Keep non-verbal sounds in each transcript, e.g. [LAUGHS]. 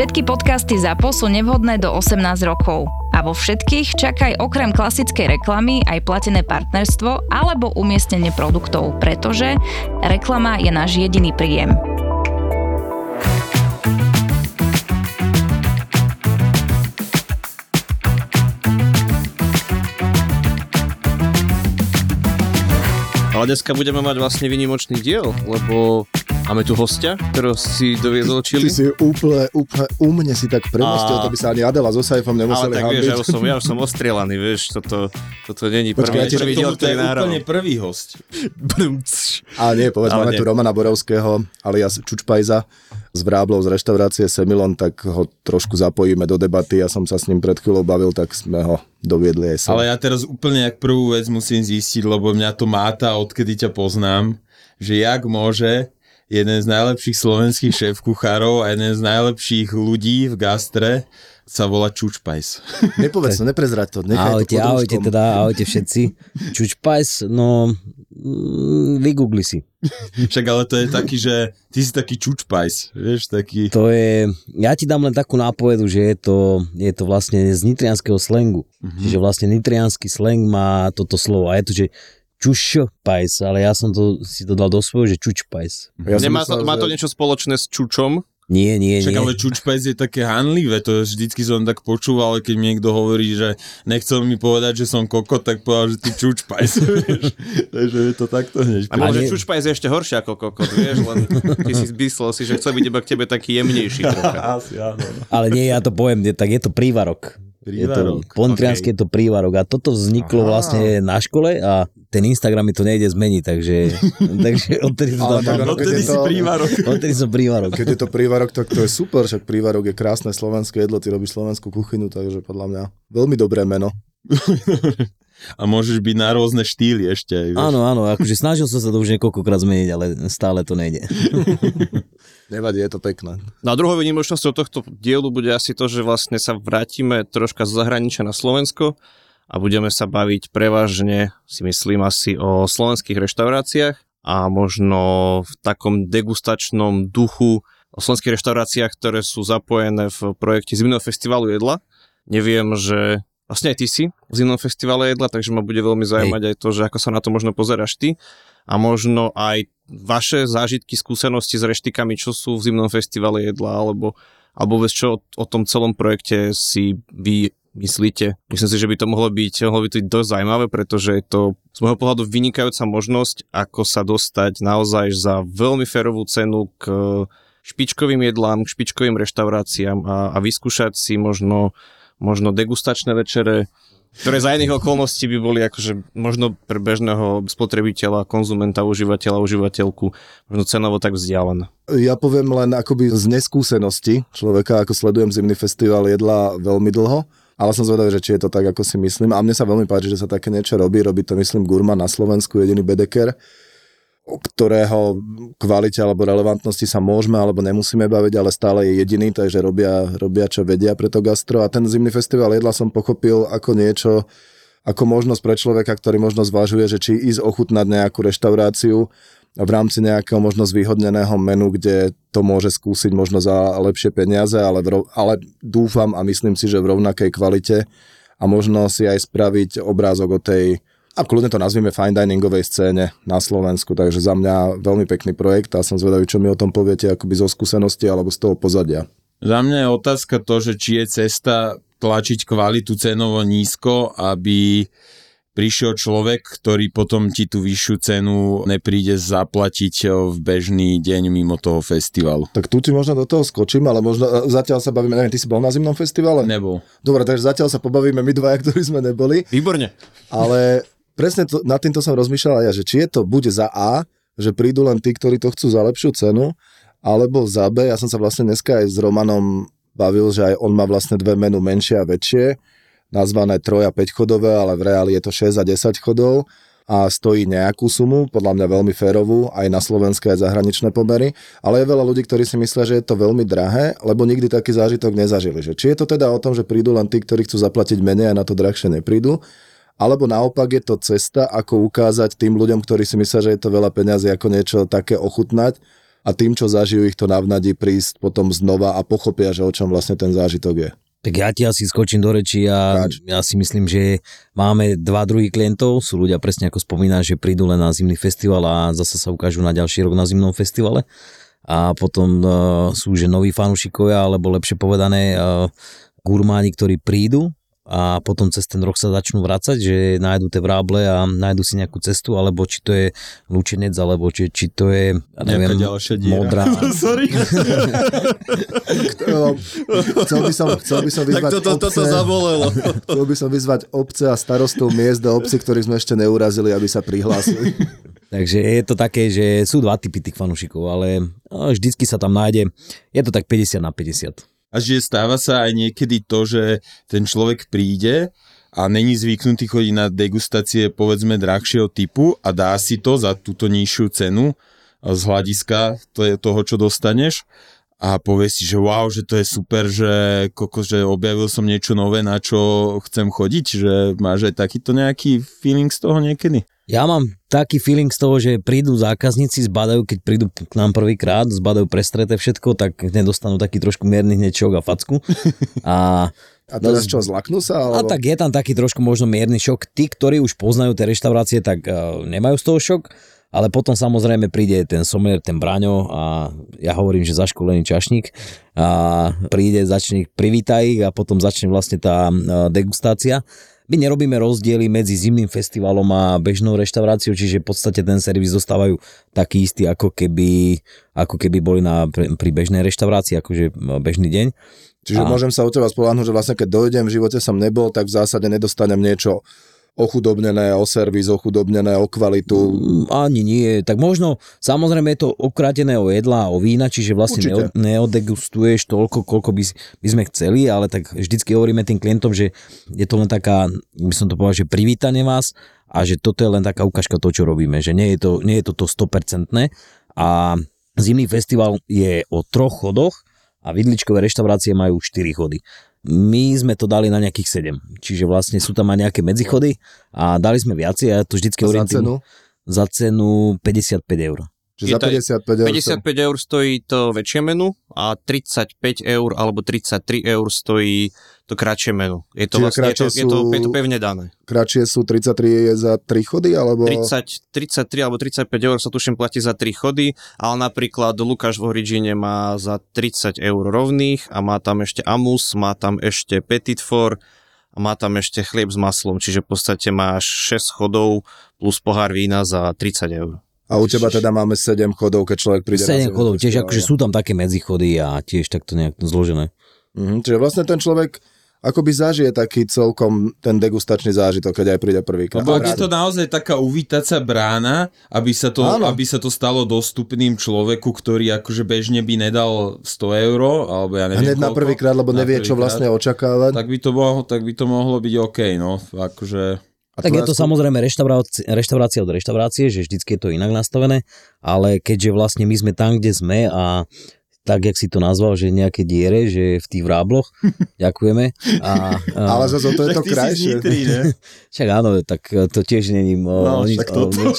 Všetky podcasty ZAPO sú nevhodné do 18 rokov. A vo všetkých čakaj okrem klasickej reklamy aj platené partnerstvo alebo umiestnenie produktov, pretože reklama je náš jediný príjem. Ale dneska budeme mať vlastne vynimočný diel, lebo máme tu hostia, ktorého si doviezol Čili. Ty si úplne, úplne u mne si tak premostil, a... to by sa ani Adela so Saifom nemuseli Ale tak vieš, ja už som, ja už som ostrielaný, vieš, toto, toto není prvý, ja prvý diel, nahral. úplne prvý host. A nie, povedz, máme nie. tu Romana Borovského, alias Čučpajza z Vráblov z reštaurácie Semilon, tak ho trošku zapojíme do debaty. Ja som sa s ním pred chvíľou bavil, tak sme ho doviedli aj sa. Ale ja teraz úplne jak prvú vec musím zistiť, lebo mňa to máta, odkedy ťa poznám, že jak môže jeden z najlepších slovenských šéf-kuchárov a jeden z najlepších ľudí v gastre sa volá Čučpajs. Nepovedz to, neprezrať to, Ahojte, to ahojte teda, ahojte všetci. Čučpajs, no mm, vygoogli si. Však ale to je taký, že ty si taký Čučpajs, vieš, taký... To je, ja ti dám len takú nápovedu, že je to, je to vlastne z nitrianského slengu. Mm-hmm. Čiže vlastne nitrianský sleng má toto slovo a je to, že čušpajs, ale ja som to si to dal do svojho, že čučpajs. Ja Nemá to, myslel, má to niečo spoločné s Čučom? Nie, nie, Však nie. ale Čučpajs je také hanlivé, to je, vždycky som tak počúval, keď mi niekto hovorí, že nechcel mi povedať, že som kokot, tak povedal, že ty Čučpajs. [LAUGHS] Takže je to takto hneď. A možno nie- Čučpajs je ešte horšie ako kokot, vieš, len ty si myslel si, že chcel byť iba k tebe taký jemnejší trocha. [LAUGHS] Asi áno. no. Ale nie, ja to poviem, je- tak je to prívarok. Prívarok, Je to, po nitriansky je to prívarok a toto vzniklo vlastne na škole a ten Instagram mi to nejde zmeniť, takže, [LAUGHS] takže odtedy to tam mám. Odtedy je si to- prívarok. Odtedy som prívarok. Keď je to prívarok, tak to je super, však prívarok je krásne slovenské jedlo, ty robíš slovenskú kuchynu, takže podľa mňa veľmi dobré meno. [LAUGHS] A môžeš byť na rôzne štýly ešte aj, vieš. Áno, áno, akože snažil som sa to už niekoľkokrát zmeniť, ale stále to nejde. [LAUGHS] Nevadí, je to pekné. No a druhou výnimočnosťou tohto dielu bude asi to, že vlastne sa vrátime troška z zahraničia na Slovensko a budeme sa baviť prevažne, si myslím, asi o slovenských reštauráciách a možno v takom degustačnom duchu o slovenských reštauráciách, ktoré sú zapojené v projekte Zimného festivalu jedla. Neviem, že vlastne aj ty si v Zimnom festivale jedla, takže ma bude veľmi zaujímať aj to, že ako sa na to možno pozeráš ty a možno aj vaše zážitky, skúsenosti s reštikami, čo sú v zimnom festivale jedla, alebo, alebo vôbec čo o, o tom celom projekte si vy myslíte. Myslím si, že by to mohlo byť, mohlo byť dosť zaujímavé, pretože je to z môjho pohľadu vynikajúca možnosť, ako sa dostať naozaj za veľmi férovú cenu k špičkovým jedlám, k špičkovým reštauráciám a, a vyskúšať si možno, možno degustačné večere, ktoré za iných okolností by boli akože možno pre bežného spotrebiteľa, konzumenta, užívateľa, užívateľku možno cenovo tak vzdialené. Ja poviem len akoby z neskúsenosti človeka, ako sledujem zimný festival jedla veľmi dlho, ale som zvedavý, že či je to tak, ako si myslím. A mne sa veľmi páči, že sa také niečo robí. Robí to, myslím, Gurman na Slovensku, jediný Bedeker, ktorého kvalite alebo relevantnosti sa môžeme alebo nemusíme baviť, ale stále je jediný, takže robia, robia čo vedia pre to gastro. A ten zimný festival jedla som pochopil ako niečo, ako možnosť pre človeka, ktorý možno zvažuje, že či ísť ochutnať nejakú reštauráciu v rámci nejakého možno zvýhodneného menu, kde to môže skúsiť možno za lepšie peniaze, ale, v, ale dúfam a myslím si, že v rovnakej kvalite a možno si aj spraviť obrázok o tej a kľudne to nazvieme fine diningovej scéne na Slovensku, takže za mňa veľmi pekný projekt a som zvedavý, čo mi o tom poviete akoby zo skúsenosti alebo z toho pozadia. Za mňa je otázka to, že či je cesta tlačiť kvalitu cenovo nízko, aby prišiel človek, ktorý potom ti tú vyššiu cenu nepríde zaplatiť v bežný deň mimo toho festivalu. Tak tu ti možno do toho skočím, ale možno e, zatiaľ sa bavíme, neviem, ty si bol na zimnom festivale? Nebol. Dobre, takže zatiaľ sa pobavíme my dvaja, [LAUGHS] ktorí sme neboli, Výborne. ale presne to, nad týmto som rozmýšľal aj ja, že či je to bude za A, že prídu len tí, ktorí to chcú za lepšiu cenu, alebo za B, ja som sa vlastne dneska aj s Romanom bavil, že aj on má vlastne dve menu menšie a väčšie nazvané 3 a 5 chodové, ale v reáli je to 6 a 10 chodov a stojí nejakú sumu, podľa mňa veľmi férovú, aj na slovenské, aj zahraničné pomery, ale je veľa ľudí, ktorí si myslia, že je to veľmi drahé, lebo nikdy taký zážitok nezažili. Že? Či je to teda o tom, že prídu len tí, ktorí chcú zaplatiť menej a na to drahšie neprídu, alebo naopak je to cesta, ako ukázať tým ľuďom, ktorí si myslia, že je to veľa peňazí, ako niečo také ochutnať a tým, čo zažijú, ich to navnadí prísť potom znova a pochopia, že o čom vlastne ten zážitok je. Tak ja ti asi skočím do reči a Káč. ja si myslím, že máme dva druhých klientov, sú ľudia presne ako spomínaš, že prídu len na zimný festival a zase sa ukážu na ďalší rok na zimnom festivale a potom uh, sú že noví fanúšikovia, alebo lepšie povedané uh, gurmáni, ktorí prídu a potom cez ten rok sa začnú vracať, že nájdu tie vráble a nájdu si nejakú cestu, alebo či to je lučenec, alebo či, či to je, ja neviem, ďalšia diera. modrá. [LAUGHS] Sorry. Chcel by som, chcel by som Tak vyzvať toto, toto obce, zabolelo. [LAUGHS] chcel by som vyzvať obce a starostov miest a obci, ktorých sme ešte neurazili, aby sa prihlásili. [LAUGHS] Takže je to také, že sú dva typy tých fanúšikov, ale no, vždycky sa tam nájde, je to tak 50 na 50. A že stáva sa aj niekedy to, že ten človek príde a není zvyknutý chodiť na degustácie povedzme drahšieho typu a dá si to za túto nižšiu cenu z hľadiska toho, čo dostaneš a povie si, že wow, že to je super, že, koko, že objavil som niečo nové, na čo chcem chodiť, že máš aj takýto nejaký feeling z toho niekedy? Ja mám taký feeling z toho, že prídu zákazníci, zbadajú, keď prídu k nám prvýkrát, zbadajú prestreté všetko, tak hneď dostanú taký trošku mierny hneď a facku. [LAUGHS] A A teraz čo, zlaknú sa? A Alebo... tak je tam taký trošku možno mierny šok. Tí, ktorí už poznajú tie reštaurácie, tak uh, nemajú z toho šok, ale potom samozrejme príde ten somier, ten braňo a ja hovorím, že zaškolený čašník a príde, začne ich, privíta ich a potom začne vlastne tá uh, degustácia. My nerobíme rozdiely medzi zimným festivalom a bežnou reštauráciou, čiže v podstate ten servis dostávajú taký istý, ako keby, ako keby boli na, pri, bežnej reštaurácii, akože bežný deň. Čiže A- môžem sa u teba spolahnuť, že vlastne keď dojdem, v živote som nebol, tak v zásade nedostanem niečo ochudobnené, o servis, ochudobnené, o kvalitu. Mm, Ani nie. Tak možno, samozrejme je to okrátené o jedla a o vína, čiže vlastne Určite. neodegustuješ toľko, koľko by, by sme chceli, ale tak vždycky hovoríme tým klientom, že je to len taká, by som to povedal, že privítanie vás a že toto je len taká ukážka toho, čo robíme, že nie je to, nie je to, to 100% a zimný festival je o troch chodoch a vidličkové reštaurácie majú 4 chody. My sme to dali na nejakých 7, čiže vlastne sú tam aj nejaké medzichody a dali sme viacej a ja to vždycky Za hovorím tým- cenu? za cenu 55 eur. Čiže za to- 55 eur. 55 eur stojí to väčšie menu a 35 eur alebo 33 eur stojí to kratšie menu. Je to, vlastne, je to, kratšie je, to, sú- je to pevne dané. Kratšie sú 33 je za 3 chody, alebo... 30, 33 alebo 35 eur sa tuším platí za 3 chody, ale napríklad Lukáš v Origine má za 30 eur rovných a má tam ešte amus, má tam ešte petit four a má tam ešte chlieb s maslom, čiže v podstate máš 6 chodov plus pohár vína za 30 eur. A u teba teda máme 7 chodov, keď človek príde 7 na chodov, tiež akože sú tam také medzichody a tiež takto nejak zložené. Mhm, čiže vlastne ten človek akoby zažije taký celkom ten degustačný zážitok, keď aj príde prvýkrát. Lebo je to naozaj taká uvítacia brána, aby sa, to, Áno. aby sa to stalo dostupným človeku, ktorý akože bežne by nedal 100 eur, alebo ja neviem Hneď na koľko. prvýkrát, lebo Na nevie, čo prvýkrát. vlastne očakávať. Tak by to mohlo, tak by to mohlo byť OK, no. Akože... A Tak je to samozrejme reštaurácia, reštaurácia od reštaurácie, že vždycky je to inak nastavené, ale keďže vlastne my sme tam, kde sme a tak, jak si to nazval, že nejaké diere, že v tých vrábloch, [LAUGHS] ďakujeme. A, a, Ale zase to je to krajšie. Nitry, ne? [LAUGHS] však áno, tak to tiež není... No, však toto.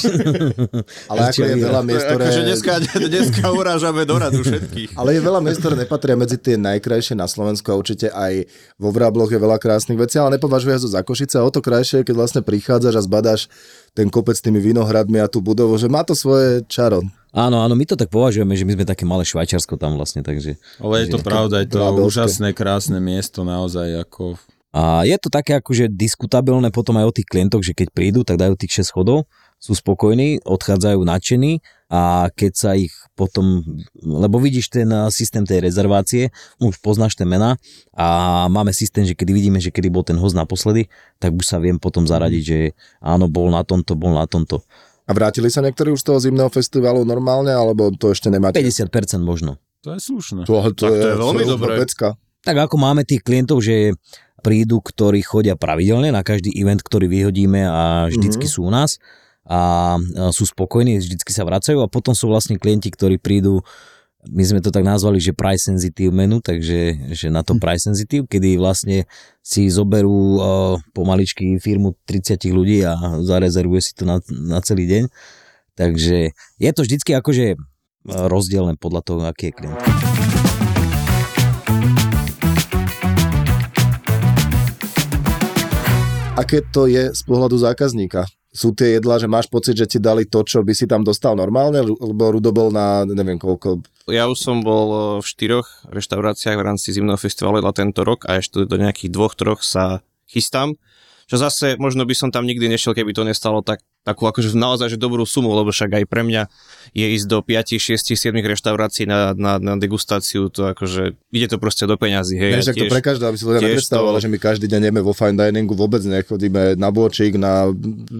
[LAUGHS] Ale ako je veľa miest, ktoré... Akože dneska, dneska urážame do radu všetkých. Ale je veľa miest, ktoré nepatria medzi tie najkrajšie na Slovensku a určite aj vo Vrábloch je veľa krásnych vecí, ale nepovažuje to za Košice a o to krajšie, keď vlastne prichádzaš a zbadáš ten kopec s tými vinohradmi a tú budovu, že má to svoje čaro. Áno, áno, my to tak považujeme, že my sme také malé Švajčiarsko tam vlastne, takže... Ale je to pravda, je to Brábelské. úžasné, krásne miesto, naozaj ako... A je to také akože diskutabilné potom aj o tých klientoch, že keď prídu, tak dajú tých 6 chodov, sú spokojní, odchádzajú nadšení a keď sa ich potom, lebo vidíš ten eh, systém tej rezervácie, už poznáš tie mená a máme systém, že kedy vidíme, že kedy bol ten host naposledy, tak už sa viem potom zaradiť, že áno, bol na tomto, bol na tomto. A vrátili sa niektorí už z toho zimného festivalu normálne, alebo to ešte nemáte? 50% možno. To je slušné. To, to, Tak to je veľmi dobré. Tak ako máme tých klientov, že prídu, ktorí chodia pravidelne na každý event, ktorý vyhodíme a vždycky mm-hmm. sú u nás a sú spokojní, vždycky sa vracajú a potom sú vlastne klienti, ktorí prídu my sme to tak nazvali, že price sensitive menu, takže že na to hm. price sensitive, kedy vlastne si zoberú uh, pomaličky firmu 30 ľudí a zarezervuje si to na, na celý deň. Takže je to vždycky akože rozdielne podľa toho, aký je klient. Aké to je z pohľadu zákazníka? Sú tie jedlá, že máš pocit, že ti dali to, čo by si tam dostal normálne? Lebo Rudo bol na neviem koľko. Ja už som bol e, v štyroch reštauráciách v rámci zimného festivalu jedla tento rok a ešte do nejakých dvoch, troch sa chystám. Čo zase možno by som tam nikdy nešiel, keby to nestalo tak takú akože naozaj že dobrú sumu, lebo však aj pre mňa je ísť do 5, 6, 7 reštaurácií na, na, na degustáciu, to akože ide to proste do peňazí. Hej, Než, ja tiež, to pre každého, aby si to nepredstavoval, to... že my každý deň jeme vo fine diningu, vôbec nechodíme na bočík, na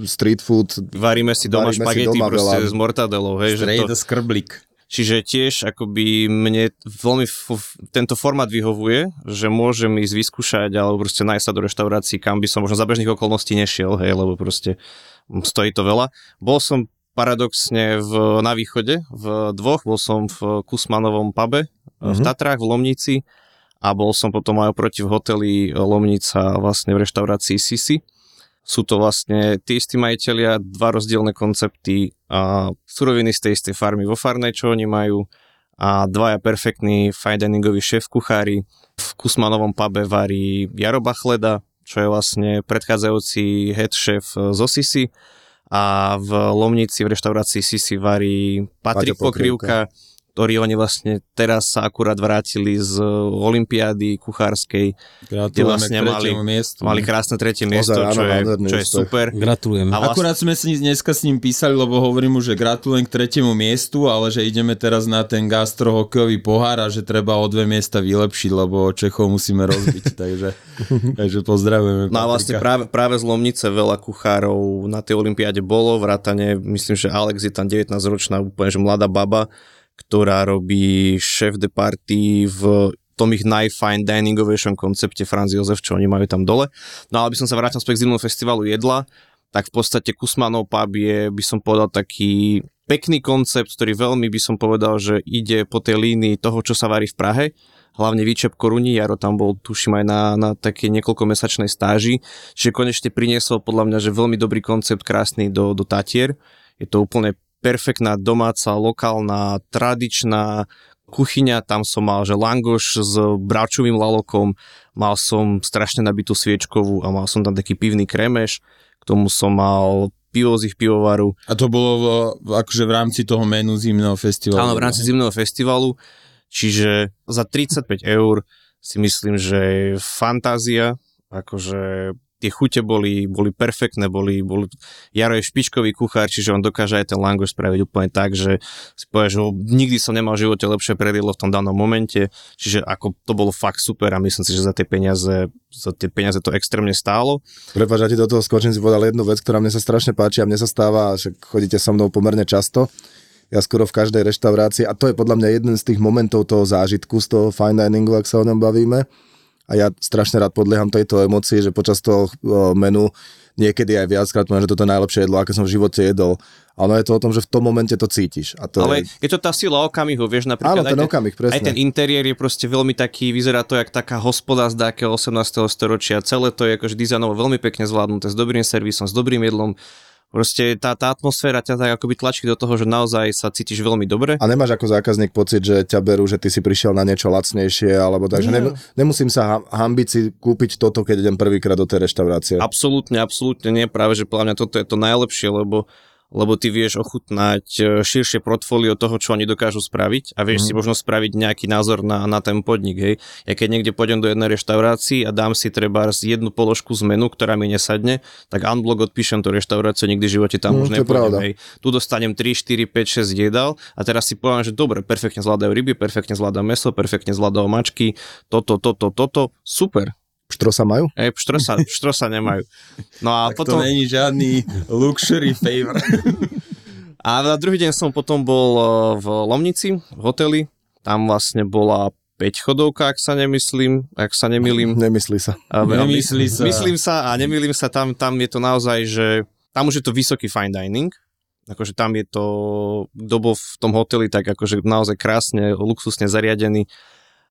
street food. Varíme si doma špagety proste veľa. s mortadelou. Hej, že to... skrblik. Čiže tiež akoby mne veľmi f- tento format vyhovuje, že môžem ísť vyskúšať alebo proste nájsť sa do reštaurácií, kam by som možno za bežných okolností nešiel, hej, lebo proste stojí to veľa. Bol som paradoxne v, na východe, v dvoch, bol som v Kusmanovom pube mm-hmm. v mhm. Tatrách, v Lomnici a bol som potom aj oproti v hoteli Lomnica vlastne v reštaurácii Sisi. Sú to vlastne tí istí majiteľia, dva rozdielne koncepty a suroviny z tej istej farmy vo farnej, čo oni majú a dvaja perfektní fine diningoví šéf kuchári. V Kusmanovom pube varí Jaro Bachleda, čo je vlastne predchádzajúci head chef zo Sisi. A v Lomnici v reštaurácii Sisi varí Patrik Pokrivka, ktorí oni vlastne teraz sa akurát vrátili z Olympiády kuchárskej, kde vlastne mali, miestu. mali krásne tretie miesto, Ozaj, čo, je, čo je super. Gratulujem. A vlastne... Akurát sme si dneska s ním písali, lebo hovorím mu, že gratulujem k tretiemu miestu, ale že ideme teraz na ten gastrohokejový pohár a že treba o dve miesta vylepšiť, lebo Čechov musíme rozbiť, [LAUGHS] takže, takže pozdravujeme. No a vlastne práve, práve z Lomnice veľa kuchárov na tej Olympiáde bolo, vrátane, myslím, že Alex je tam 19-ročná, úplne že mladá baba, ktorá robí šéf de party v tom ich najfine diningovejšom koncepte Franz Josef, čo oni majú tam dole. No ale by som sa vrátil späť k zimnému festivalu jedla, tak v podstate Kusmanov pub je, by som povedal, taký pekný koncept, ktorý veľmi by som povedal, že ide po tej línii toho, čo sa varí v Prahe, hlavne výčep koruní, Jaro tam bol, tuším, aj na, na také niekoľkomesačnej stáži, čiže konečne priniesol podľa mňa, že veľmi dobrý koncept, krásny do, do Tatier. Je to úplne perfektná domáca, lokálna, tradičná kuchyňa, tam som mal, že langoš s bráčovým lalokom, mal som strašne nabitú sviečkovú a mal som tam taký pivný kremeš, k tomu som mal pivo z ich pivovaru. A to bolo v, akože v rámci toho menu zimného festivalu? Áno, v rámci zimného festivalu, čiže za 35 eur si myslím, že je fantázia, akože tie chute boli, boli perfektné, boli, boli, Jaro je špičkový kuchár, čiže on dokáže aj ten langoš spraviť úplne tak, že si povie, že nikdy som nemal v živote lepšie predjedlo v tom danom momente, čiže ako to bolo fakt super a myslím si, že za tie peniaze, za tie peniaze to extrémne stálo. Prepač, do toho skočím, si povedal jednu vec, ktorá mne sa strašne páči a mne sa stáva, že chodíte so mnou pomerne často, ja skoro v každej reštaurácii a to je podľa mňa jeden z tých momentov toho zážitku z toho fine diningu, ak sa o ňom bavíme, a ja strašne rád podlieham tejto emocii, že počas toho menu niekedy aj viackrát poviem, že toto je najlepšie jedlo, aké som v živote jedol. A ono je to o tom, že v tom momente to cítiš. A to Ale je... je to tá sila okamihu, vieš, napríklad Áno, ten aj, okamih, presne. aj ten interiér je proste veľmi taký, vyzerá to jak taká hospoda z dákeho 18. storočia. Celé to je akože dizajnovo veľmi pekne zvládnuté, s dobrým servisom, s dobrým jedlom proste tá, tá atmosféra ťa tak akoby tlačí do toho, že naozaj sa cítiš veľmi dobre. A nemáš ako zákazník pocit, že ťa berú, že ty si prišiel na niečo lacnejšie, alebo tak, že ne, nemusím sa hambiť si kúpiť toto, keď idem prvýkrát do tej reštaurácie. Absolútne, absolútne nie, práve že podľa mňa toto je to najlepšie, lebo lebo ty vieš ochutnať e, širšie portfólio toho, čo oni dokážu spraviť a vieš mm. si možno spraviť nejaký názor na, na ten podnik. Hej. Ja keď niekde pôjdem do jednej reštaurácii a dám si treba jednu položku z menu, ktorá mi nesadne, tak unblock odpíšem tú reštauráciu, nikdy v živote tam mm, už nepôjdem. Hej. Tu dostanem 3, 4, 5, 6 jedál a teraz si poviem, že dobre, perfektne zvládajú ryby, perfektne zvládajú meso, perfektne zvládajú mačky, toto, toto, toto, super Štrosa majú? E, štrosa, štrosa nemajú. No a [LAUGHS] tak potom... to není žiadny luxury favor. [LAUGHS] a na druhý deň som potom bol e, v Lomnici, v hoteli. Tam vlastne bola 5 chodovka, ak sa nemyslím, ak sa nemýlim. Nemyslí sa. A, Nemyslí sa. Myslím sa a nemýlim sa, tam, tam je to naozaj, že tam už je to vysoký fine dining, akože tam je to, kto bol v tom hoteli, tak akože naozaj krásne, luxusne zariadený.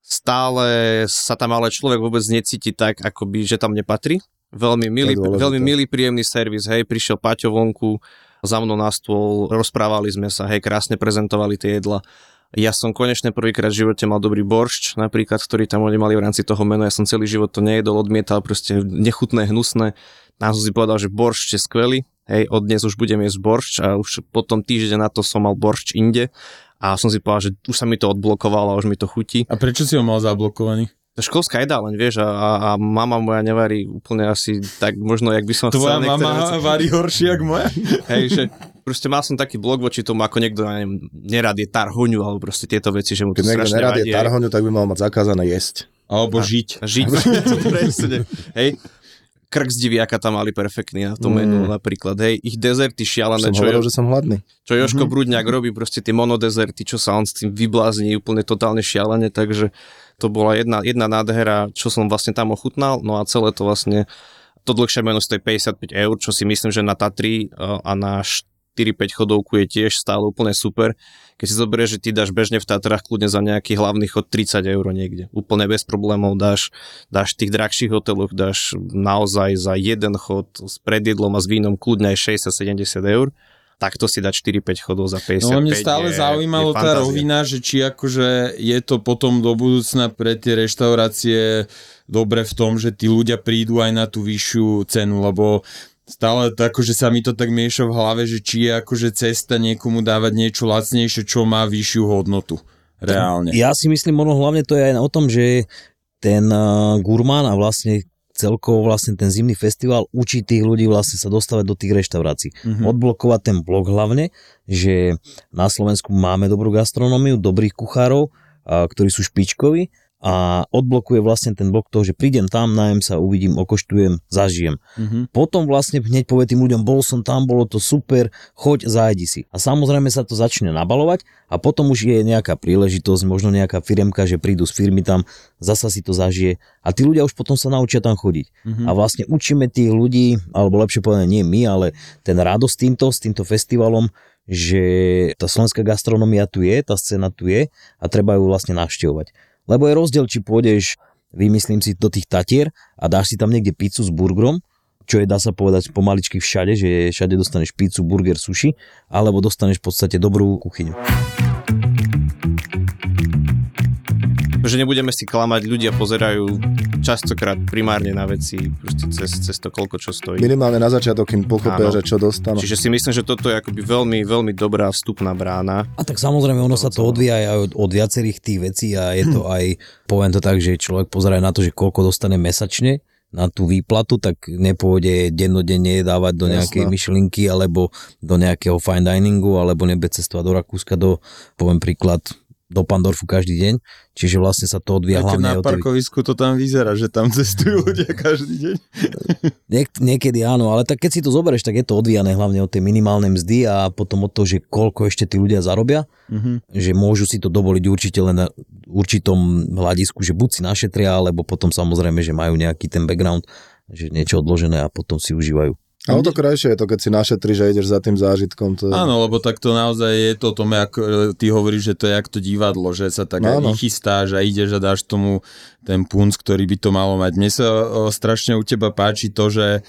Stále sa tam ale človek vôbec necíti tak, akoby, že tam nepatrí. Veľmi milý, veľmi milý, príjemný servis, hej, prišiel Paťo vonku, za mnou na stôl, rozprávali sme sa, hej, krásne prezentovali tie jedla. Ja som konečne prvýkrát v živote mal dobrý boršč, napríklad, ktorý tam oni mali v rámci toho menu. Ja som celý život to nejedol, odmietal, proste nechutné, hnusné. Tam som si povedal, že boršč je skvelý, hej, od dnes už budem jesť boršč a už potom týždeň na to som mal boršč inde a som si povedal, že už sa mi to odblokovalo a už mi to chutí. A prečo si ho mal zablokovaný? Školská jedáleň, vieš, a, a, a mama moja nevarí úplne asi tak možno, jak by som Tvoja chcel niektoré mama veci. varí horšie, jak moja? [LAUGHS] Hej, že proste mal som taký blok voči tomu, ako niekto, ja neviem, nerad je tarhoňu, alebo proste tieto veci, že mu to Keď strašne nerad je tarhoňu, tak by mal mať zakázané jesť. Alebo žiť. Žiť, [LAUGHS] [LAUGHS] presne. Hej, krk z diviaka tam mali perfektný na tom Mm. menu napríklad, hej, ich dezerty šialené, Som čo, hovoril, jo, že som hladný. čo Joško Mhm. Brudňák robí, proste tie monodezerty, čo sa on s tým vyblázni úplne totálne šialene, takže to bola jedna, jedna nádhera, čo som vlastne tam ochutnal, no a celé to vlastne, to dlhšie menu stojí 55 eur, čo si myslím, že na Tatry uh, a na 4-5 chodovku je tiež stále úplne super. Keď si zoberieš, že ty dáš bežne v Tatrách kľudne za nejaký hlavný chod 30 eur niekde. Úplne bez problémov dáš, dáš v tých drahších hoteloch, dáš naozaj za jeden chod s predjedlom a s vínom kľudne aj 60-70 eur. Takto si dať 4-5 chodov za 55 No mne stále je, zaujímalo je tá rovina, že či akože je to potom do budúcna pre tie reštaurácie dobre v tom, že tí ľudia prídu aj na tú vyššiu cenu, lebo stále to akože sa mi to tak mieša v hlave, že či je akože cesta niekomu dávať niečo lacnejšie, čo má vyššiu hodnotu. Reálne. Ja si myslím, ono hlavne to je aj o tom, že ten uh, gurmán a vlastne celkovo vlastne ten zimný festival učí tých ľudí vlastne sa dostávať do tých reštaurácií. Mhm. Odblokovať ten blok hlavne, že na Slovensku máme dobrú gastronómiu, dobrých kuchárov, a, ktorí sú špičkoví a odblokuje vlastne ten blok toho, že prídem tam, najem sa, uvidím, okoštujem, zažijem. Mhm. Potom vlastne hneď povie tým ľuďom, bol som tam, bolo to super, choď, zajdi si. A samozrejme sa to začne nabalovať a potom už je nejaká príležitosť, možno nejaká firemka, že prídu z firmy tam, zasa si to zažije a tí ľudia už potom sa naučia tam chodiť. Mhm. A vlastne učíme tých ľudí, alebo lepšie povedané nie my, ale ten radosť týmto, s týmto festivalom, že tá slovenská gastronomia tu je, tá scéna tu je a treba ju vlastne navštevovať. Lebo je rozdiel, či pôjdeš, vymyslím si, do tých Tatier a dáš si tam niekde pizzu s burgerom, čo je, dá sa povedať, pomaličky všade, že všade dostaneš pizzu, burger, sushi, alebo dostaneš v podstate dobrú kuchyňu. Že nebudeme si klamať, ľudia pozerajú častokrát primárne na veci proste cez, cez to, koľko čo stojí. Minimálne na začiatok, kým pochopia, že čo dostanú. Čiže si myslím, že toto je akoby veľmi, veľmi dobrá vstupná brána. A tak samozrejme, ono sa to odvíja aj od, od viacerých tých vecí a je to aj, poviem to tak, že človek pozerá na to, že koľko dostane mesačne na tú výplatu, tak nepôjde dennodenne dávať do nejakej myšlinky alebo do nejakého fine diningu alebo nebude cestovať do Rakúska do, poviem príklad, do Pandorfu každý deň. Čiže vlastne sa to odvíja keď hlavne na parkovisku to tam vyzerá, že tam cestujú ľudia každý deň. Niek- niekedy áno, ale tak keď si to zoberieš, tak je to odvíjane hlavne od tej minimálnej mzdy a potom od toho, že koľko ešte tí ľudia zarobia, Mhm. že môžu si to dovoliť určite len na určitom hľadisku, že buď si našetria, alebo potom samozrejme, že majú nejaký ten background, že niečo odložené a potom si užívajú. A o to krajšie je to, keď si našetríš a ideš za tým zážitkom. To je... Áno, lebo tak to naozaj je to tom, ako e, ty hovoríš, že to je jak to divadlo, že sa tak Áno. vychystáš a ideš a dáš tomu ten punc, ktorý by to malo mať. Mne sa o, strašne u teba páči to, že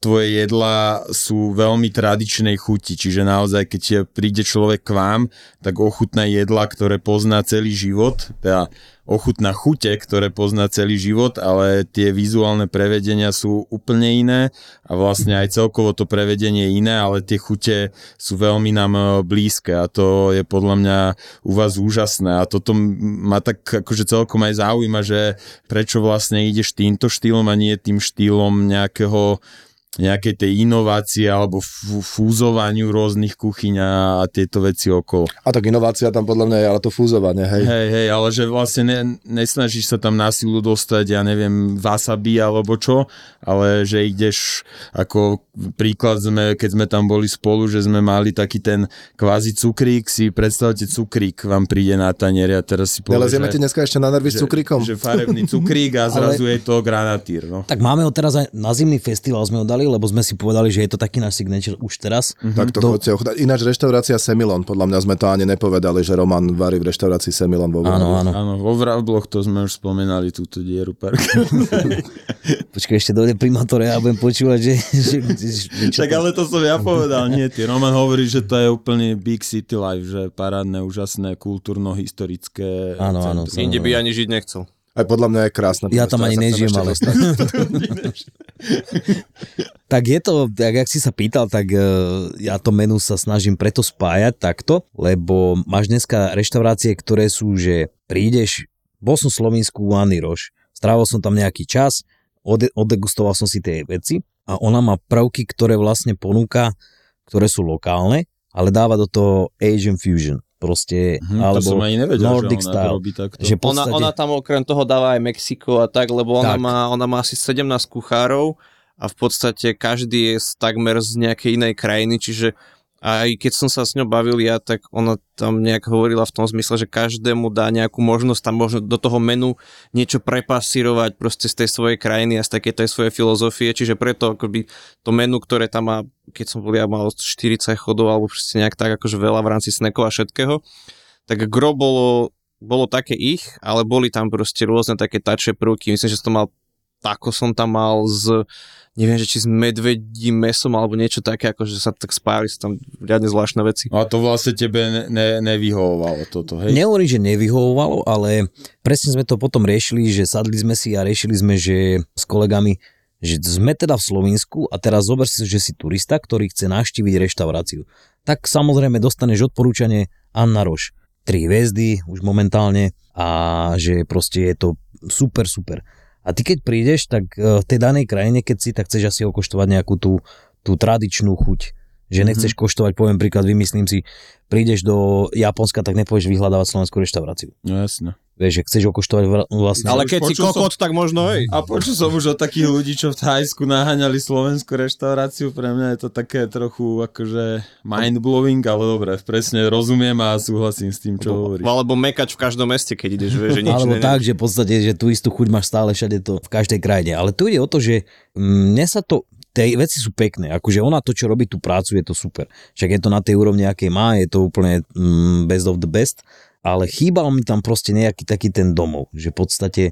tvoje jedlá sú veľmi tradičnej chuti, čiže naozaj, keď príde človek k vám, tak ochutná jedla, ktoré pozná celý život, teda ochutná chute, ktoré pozná celý život, ale tie vizuálne prevedenia sú úplne iné a vlastne aj celkovo to prevedenie je iné, ale tie chute sú veľmi nám e, blízke a to je podľa mňa u vás úžasné. A toto ma tak akože celkom aj zaujíma, že prečo vlastne ideš týmto štýlom a nie tým štýlom nejakého nejakej tej inovácie alebo f- fúzovaniu rôznych kuchyň a, tieto veci okolo. A tak inovácia tam podľa mňa je ale to fúzovanie, hej. Hej, hej, ale že vlastne ne, nesnažíš sa tam na silu dostať, ja neviem, wasabi alebo čo, ale že ideš, ako príklad sme, keď sme tam boli spolu, že sme mali taký ten kvázi cukrík, si predstavte cukrík vám príde na tanieri a teraz si povie, Nelezieme ti dneska ešte na nervy s že, cukríkom? že farebný cukrík a [LAUGHS] zrazu je to granatír. No. Tak máme ho teraz aj na zimný festival sme ho dali, lebo sme si povedali, že je to taký náš signature už teraz. Tak to Do- chodte ochutnať. Ináč reštaurácia Semilon, podľa mňa sme to ani nepovedali, že Roman varí v reštaurácii Semilon vo Áno, áno. Áno, vo Vravbloch to sme už spomenali, túto dieru pár. [LAUGHS] Počkaj, ešte dojde primátor a ja budem počúvať, že... že, že, že Však ale to som ja povedal, nie ty. Roman hovorí, že to je úplne big city life, že parádne, úžasné, kultúrno-historické Áno, áno. Inde by ani žiť nechcel. Aj podľa mňa je krásne. Ja tam ani nežijem, ale... [LAUGHS] [LAUGHS] [LAUGHS] tak je to, tak jak si sa pýtal, tak e, ja to menu sa snažím preto spájať takto, lebo máš dneska reštaurácie, ktoré sú, že prídeš, bol som v Slovensku u Anny Roš, strávil som tam nejaký čas, ode, odegustoval som si tie veci a ona má prvky, ktoré vlastne ponúka, ktoré sú lokálne, ale dáva do toho Asian Fusion. Proste, Hm, to alebo som ani nevedel, Nordic že ona style. to robí takto. Že v Ona, podstate, ona tam okrem toho dáva aj Mexiko a tak, lebo ona Tak. má, ona má asi 17 kuchárov a v podstate každý je takmer z nejakej inej krajiny, čiže aj keď som sa s ňou bavil ja, tak ona tam nejak hovorila v tom zmysle, že každému dá nejakú možnosť tam možno do toho menu niečo prepasírovať proste z tej svojej krajiny a z takej tej svojej filozofie, čiže preto akoby to menu, ktoré tam má, keď som bol ja mal 40 chodov alebo proste nejak tak akože veľa v rámci snackov a všetkého, tak gro bolo, bolo také ich, ale boli tam proste rôzne také tače prvky, myslím, že som to mal tako som tam mal z, neviem, že či s medvedím mesom alebo niečo také, akože sa tak spájali sa tam riadne zvláštne veci. A to vlastne tebe ne, ne, nevyhovovalo toto, hej? Nehovorím, že nevyhovovalo, ale presne sme to potom riešili, že sadli sme si a riešili sme, že s kolegami, že sme teda v Slovensku a teraz zober si, že si turista, ktorý chce navštíviť reštauráciu. Tak samozrejme dostaneš odporúčanie Anna Roš. Tri hviezdy už momentálne a že proste je to super, super. A ty keď prídeš, tak eh, v tej danej krajine, keď si, tak chceš asi okoštovať nejakú tú, tú tradičnú chuť. Že nechceš koštovať, poviem príklad, vymyslím si, prídeš do Japonska, tak nepôjdeš vyhľadávať slovenskú reštauráciu. No jasne. Vieš, že chceš okoštovať vlastne... Ale keď si počul som- kokot, tak možno hej. A počul som už o takých ľudí, čo v Thajsku naháňali slovenskú reštauráciu. Pre mňa je to také trochu akože mind-blowing, ale dobre, presne rozumiem a súhlasím s tým, čo hovoríš. Alebo mekať v každom meste, keď ideš, vieš, že nič Alebo tak, že v podstate, že tú istú chuť máš stále všade to v každej krajine. Ale tu ide o to, že mne sa to tie veci sú pekné, akože ona to, čo robí tú prácu, je to super. Však je to na tej úrovni, aké má, je to úplne mm, best of the best, ale chýbal mi tam proste nejaký taký ten domov, že v podstate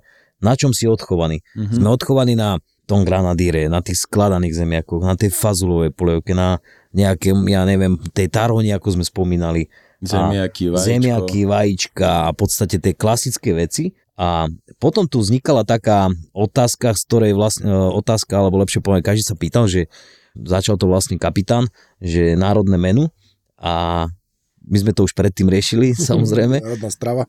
na čom si odchovaný. Mm-hmm. Sme odchovaní na tom granadíre, na tých skladaných zemiakoch, na tej fazulovej polievke, na nejakém, ja neviem, tej tarhoni, ako sme spomínali. Zemiaky, vajíčko. Zemiaky, vajíčka a v podstate tie klasické veci. A potom tu vznikala taká otázka, z ktorej vlastne, e, otázka, alebo lepšie povedať, každý sa pýtal, že začal to vlastne kapitán, že národné menu a my sme to už predtým riešili, [LAUGHS] samozrejme, Národná strava.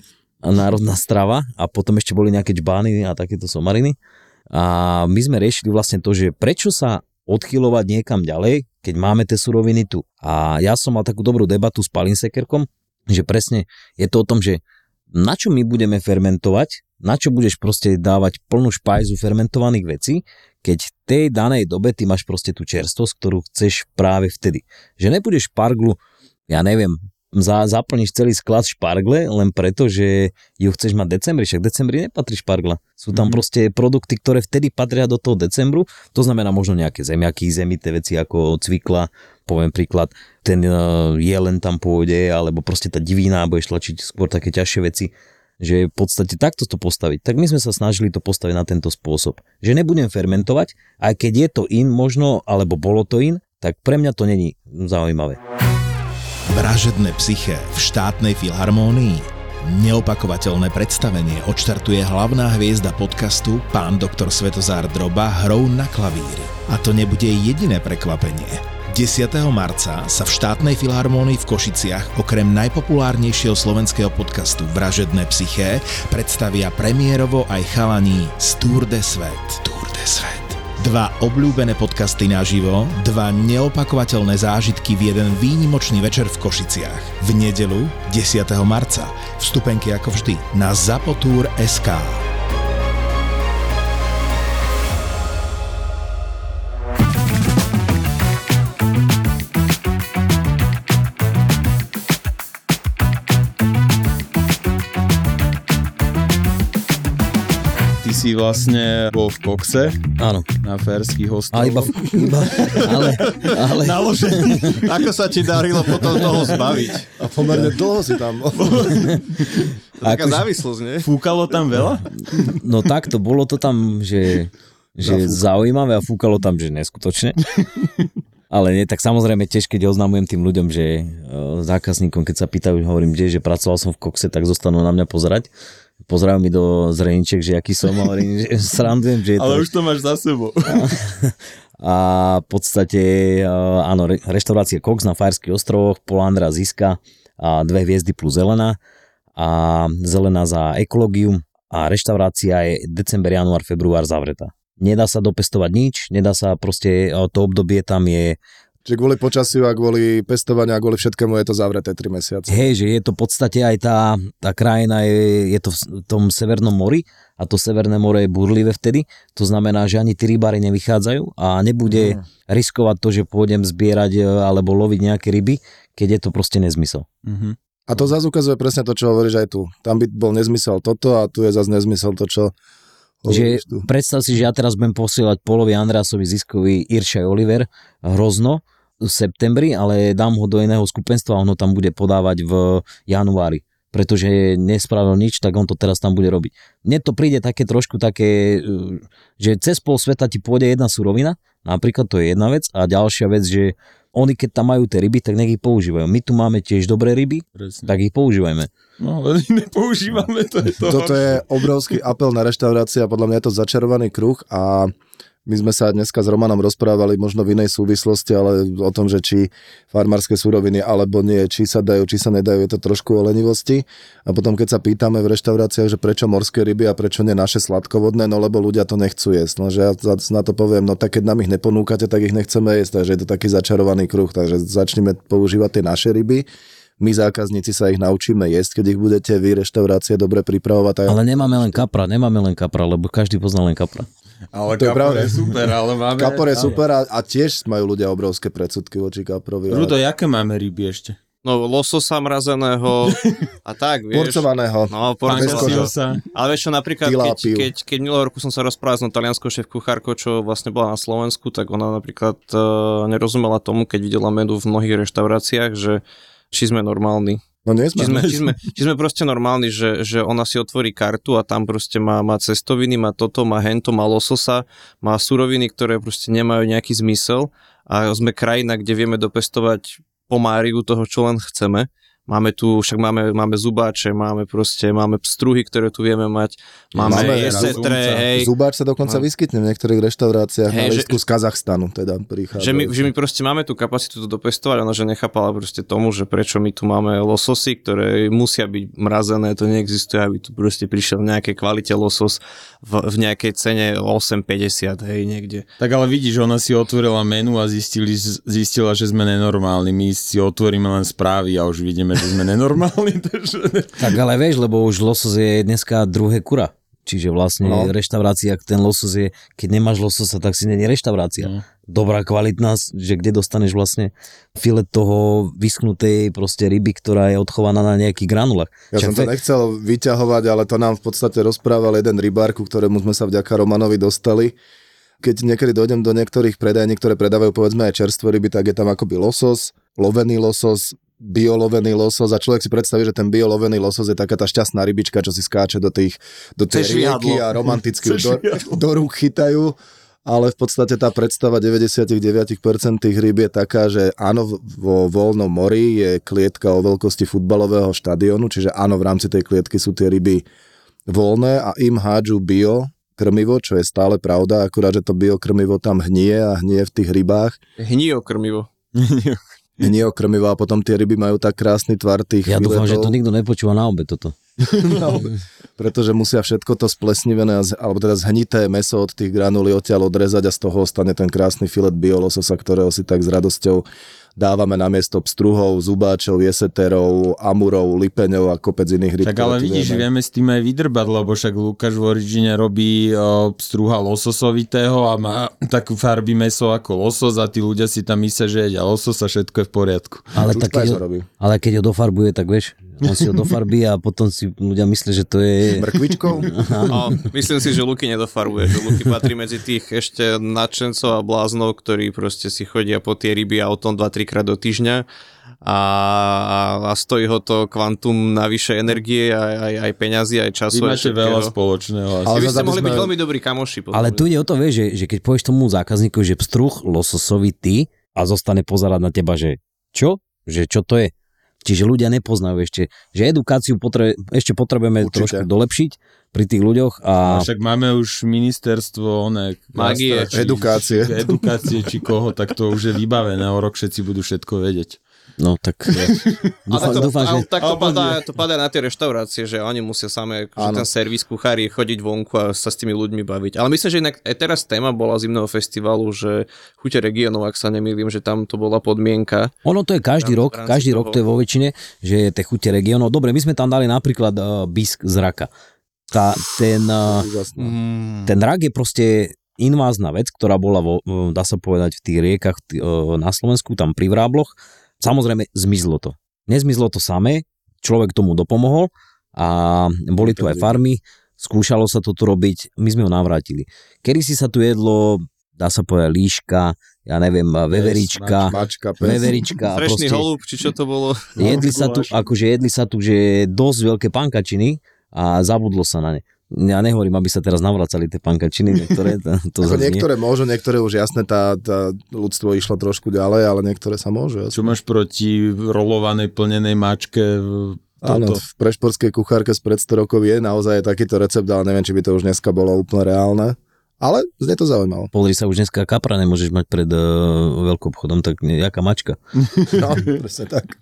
a národná strava a potom ešte boli nejaké čbány a takéto somariny. A my sme riešili vlastne to, že prečo sa odchylovať niekam ďalej, keď máme tie suroviny tu. A ja som mal takú dobrú debatu s Palinsekerkom, že presne je to o tom, že na čo my budeme fermentovať, na čo budeš proste dávať plnú špajzu fermentovaných vecí, keď v tej danej dobe ty máš proste tú čerstvosť, ktorú chceš práve vtedy. Že nebudeš šparglu, ja neviem, za, zaplníš celý sklad špargle len preto, že ju chceš mať decembri, však decembri nepatrí špargla. Sú tam mm-hmm. proste produkty, ktoré vtedy patria do toho decembru, to znamená možno nejaké zemiaky, zemité veci ako cvikla, poviem príklad, ten uh, jelen tam pôjde, alebo proste tá divína, budeš tlačiť skôr také ťažšie veci, že v podstate takto to postaviť. Tak my sme sa snažili to postaviť na tento spôsob. Že nebudem fermentovať, aj keď je to in možno, alebo bolo to in, tak pre mňa to není zaujímavé. Vražedné psyché v štátnej filharmónii. Neopakovateľné predstavenie odštartuje hlavná hviezda podcastu pán doktor Svetozár Droba hrou na klavíri. A to nebude jediné prekvapenie. 10. marca sa v štátnej filharmónii v Košiciach okrem najpopulárnejšieho slovenského podcastu Vražedné psyché predstavia premiérovo aj chalaní z Tour de Svet. Tour de Svet. Dva obľúbené podcasty naživo, dva neopakovateľné zážitky v jeden výnimočný večer v Košiciach. V nedelu 10. marca. Vstupenky ako vždy na Zapotur.sk. Ty si vlastne bol v Kokse Áno. na Ferských A ostrovoch. iba, iba ale, ale, Naložený. Ako sa ti darilo potom toho zbaviť? A pomerne dlho si tam. Taká Akože- závislosť, nie? Fúkalo tam veľa? no takto, bolo to tam, že, že zaujímavé a fúkalo tam, že neskutočne. Ale nie, tak samozrejme tiež, keď oznamujem tým ľuďom, že uh, zákazníkom, keď sa pýtajú, hovorím, kde, že pracoval som v kokse, tak zostanú na mňa pozerať. Pozerajú mi do zreniček, že aký som, a hovorím, že [LAUGHS] srandujem, že je to... Ale už to máš za sebou. [LAUGHS] A v podstate, uh, áno, re, reštaurácie Cox na Fajerských ostrovoch, Polandra Ziska a dve hviezdy plus zelená a zelená za ekológiu a reštaurácia je december, január, február zavretá. Nedá sa dopestovať nič, nedá sa proste, uh, to obdobie tam je, Čiže kvôli počasiu a kvôli pestovaniu a kvôli všetkému je to zavreté 3 mesiace. hej, že je to v podstate aj tá, tá krajina, je, je to v tom severnom mori a to severné more je burlivé vtedy, to znamená, že ani tí rybári nevychádzajú a nebude riskovať to, že pôjdem zbierať e, alebo loviť nejaké ryby, keď je to proste nezmysel. Mhm. A to zase ukazuje presne to, čo hovoríš aj tu. Tam by bol nezmysel toto a tu je zase nezmysel to, čo Že predstav si, že ja teraz budem posielať Polovi Andreasovi Ziskovi Irša Oliver hrozno septembri, ale dám ho do iného skupenstva a on ho tam bude podávať v januári pretože nespravil nič, tak on to teraz tam bude robiť. Mne to príde také trošku také, uh, že cez pol sveta ti pôjde jedna surovina, napríklad to je jedna vec, a ďalšia vec, že oni keď tam majú tie ryby, tak nech ich používajú. My tu máme tiež dobré ryby, Presne. tak ich používajme. No, ale nepoužívame, to je to. Toto je obrovský apel na reštaurácie a podľa mňa je to začarovaný kruh a my sme sa dneska s Romanom rozprávali možno v inej súvislosti, ale o tom, že či farmárske súroviny alebo nie, či sa dajú, či sa nedajú, je to trošku o lenivosti. A potom keď sa pýtame v reštauráciách, že prečo morské ryby a prečo nie naše sladkovodné, no lebo ľudia to nechcú jesť. No, že ja na to poviem, no tak keď nám ich neponúkate, tak ich nechceme jesť, takže je to taký začarovaný kruh, takže začneme používať tie naše ryby. My zákazníci sa ich naučíme jesť, keď ich budete vy reštaurácie dobre pripravovať. A Ale nemáme len kapra, nemáme len kapra, lebo každý pozná len kapra. Ale To je kapor pravda. je super, ale máme... Kapor je super a, a tiež majú ľudia obrovské predsudky voči kaprovi. ale- Rudo, jaké máme ryby ešte? No, lososa mrazeného a tak, vieš. Porcovaného. No, porcovaného. Ale vieš čo, napríklad, keď, Tilápiu. keď, keď minulého roku som sa rozprával s talianskou šéf kuchárkou, čo vlastne bola na Slovensku, tak ona napríklad uh, nerozumela tomu, keď videla menu v mnohých reštauráciách, že či sme normálni. No nie Či sme. sme, či sme, [LAUGHS] či sme proste normálni, že, že ona si otvorí kartu a tam proste má, má cestoviny, má toto, má hento, má lososa, má suroviny, ktoré proste nemajú nejaký zmysel a sme krajina, kde vieme dopestovať pomáriu toho, čo len chceme. Máme tu, však máme, máme zubáče, máme proste, máme pstruhy, ktoré tu vieme mať, máme, Máme jesetre, hej, Zubáč sa dokonca No. vyskytne v niektorých reštauráciách Hej, na že- listku z Kazachstanu teda prichádza. že my, že my proste máme tú kapacitu to dopestovať, ona že nechápala proste tomu, že prečo my tu máme lososy, ktoré musia byť mrazené, to neexistuje, aby tu proste prišiel v nejakej kvalite losos v, v nejakej cene 8,50, hej, niekde. Tak ale vidíš, ona si otvorila menu a zistili, zistila, že sme nenormálni. My si otvoríme len správy a už vidíme, že sme nenormálni. [LAUGHS] takže- Tak ale vieš, lebo už losos je dneska druhé kura. Čiže vlastne No. reštaurácia, ten losos je, keď nemáš lososa, tak si není reštaurácia. No. Dobrá, kvalitná, že kde dostaneš vlastne filet toho vyschnutej proste ryby, ktorá je odchovaná na nejakých granulách. Ja Však som to fe- nechcel vyťahovať, ale to nám v podstate rozprával jeden rybár, ku ktorému sme sa vďaka Romanovi dostali. Keď niekedy dojdem do niektorých predajní, ktoré predávajú povedzme aj čerstvé ryby, tak je tam akoby losos, lovený losos, biolovený losos a človek si predstaví, že ten biolovený losos je taká tá šťastná rybička, čo si skáče do tých do tej rieky a romanticky [LAUGHS] do, do rúk chytajú. Ale v podstate tá predstava 99% tých rýb je taká, že áno, vo voľnom mori je klietka o veľkosti futbalového štadionu, čiže áno, v rámci tej klietky sú tie ryby voľné a im hádžu bio krmivo, čo je stále pravda, akurát, že to biokrmivo tam hnie a hnie v tých rybách. Hnío krmivo. [LAUGHS] Hnie krmivo a potom tie ryby majú tak krásny tvar tých Ja dúfam, že to nikto nepočúva na obe toto. [LAUGHS] No, pretože musia všetko to splesnivené, alebo teda zhnité meso od tých granulí odtiaľ odrezať a z toho ostane ten krásny filet biolososa, ktorého si tak s radosťou dávame na miesto pstruhov, zubáčov, jeseterov, amurov, lipeňov a kopec iných rýb. Tak ale vidíš, vieme. vieme s tým aj vydrbať, lebo však Lukáš v Origine robí o, struha lososovitého a má takú farby meso ako losos a tí ľudia si tam myslia, že jedia losos a všetko je v poriadku. Ale, tak, keď ho ale keď ho dofarbuje, tak vieš, on si ho [LAUGHS] dofarbí a potom si ľudia myslia, že to je... Mrkvičkou? [LAUGHS] No, myslím si, že Luky nedofarbuje, že Luky patrí medzi tých ešte nadšencov a bláznov, ktorí proste si chodia po tie ryby autom 2-3 krát do týždňa a, a stojí ho to kvantum navyše energie, aj, aj, aj peňazí, aj Vy času. aj máte veľa spoločného. Ale Asi. Vy by zase, ste mohli sme- byť veľmi dobrí kamoši. podľa Ale tu ide o to, vieš, že, že keď povieš tomu zákazníkovi, že pstruh lososovitý a zostane pozerať na teba, že čo? Že čo to je? Čiže ľudia nepoznajú ešte, že edukáciu potre- ešte potrebujeme Určite. trošku dolepšiť pri tých ľuďoch A a však máme už ministerstvo one, Magie. či, Edukácie. Či, edukácie či koho, tak to už je vybavené. O rok všetci budú všetko vedieť. No tak [LAUGHS] Ale dúfam, to, dúfam, že... ale tak to padá, to padá na tie reštaurácie, že oni musia same, že ten servis kuchári chodiť vonku a sa s tými ľuďmi baviť. Ale myslím, že inak aj teraz téma bola zimného festivalu, že chute regionov, ak sa nemýlim, že tam to bola podmienka. Ono to je každý rok, každý toho- rok to je vo väčšine, že je tie chute regiónov. Dobre, my sme tam dali napríklad uh, bisk z raka. Tá, ten, uh, Úžasné. Mm. ten rak je proste invázna vec, ktorá bola, vo, dá sa povedať, v tých riekach uh, na Slovensku, tam pri Vrábloch. Samozrejme, zmizlo to. Nezmizlo to samé, človek tomu dopomohol a boli tu aj farmy, skúšalo sa to tu robiť, my sme ho navrátili. Kedy si sa tu jedlo, dá sa povedať, líška, ja neviem, veverička, Mačka, pes. veverička. proste- holub, či čo to bolo? Jedli sa tu, akože jedli sa tu, že dosť veľké pankačiny a zabudlo sa na ne. Ja nehovorím, aby sa teraz navracali tie pankačiny, niektoré, to, to Ako niektoré môžu, niektoré už jasné, tá, tá ľudstvo išlo trošku ďalej, ale niektoré sa môžu. jasné. Čo máš proti rolovanej plnenej mačke? v- Áno, v prešporskej kuchárke z pred 100 rokov je naozaj takýto recept, ale neviem, či by to už dneska bolo úplne reálne. Ale znie to zaujímavé. Pozri sa, už dneska kapra nemôžeš mať pred uh, veľkým obchodom, tak ne- jaká mačka. [LAUGHS] No, presne tak.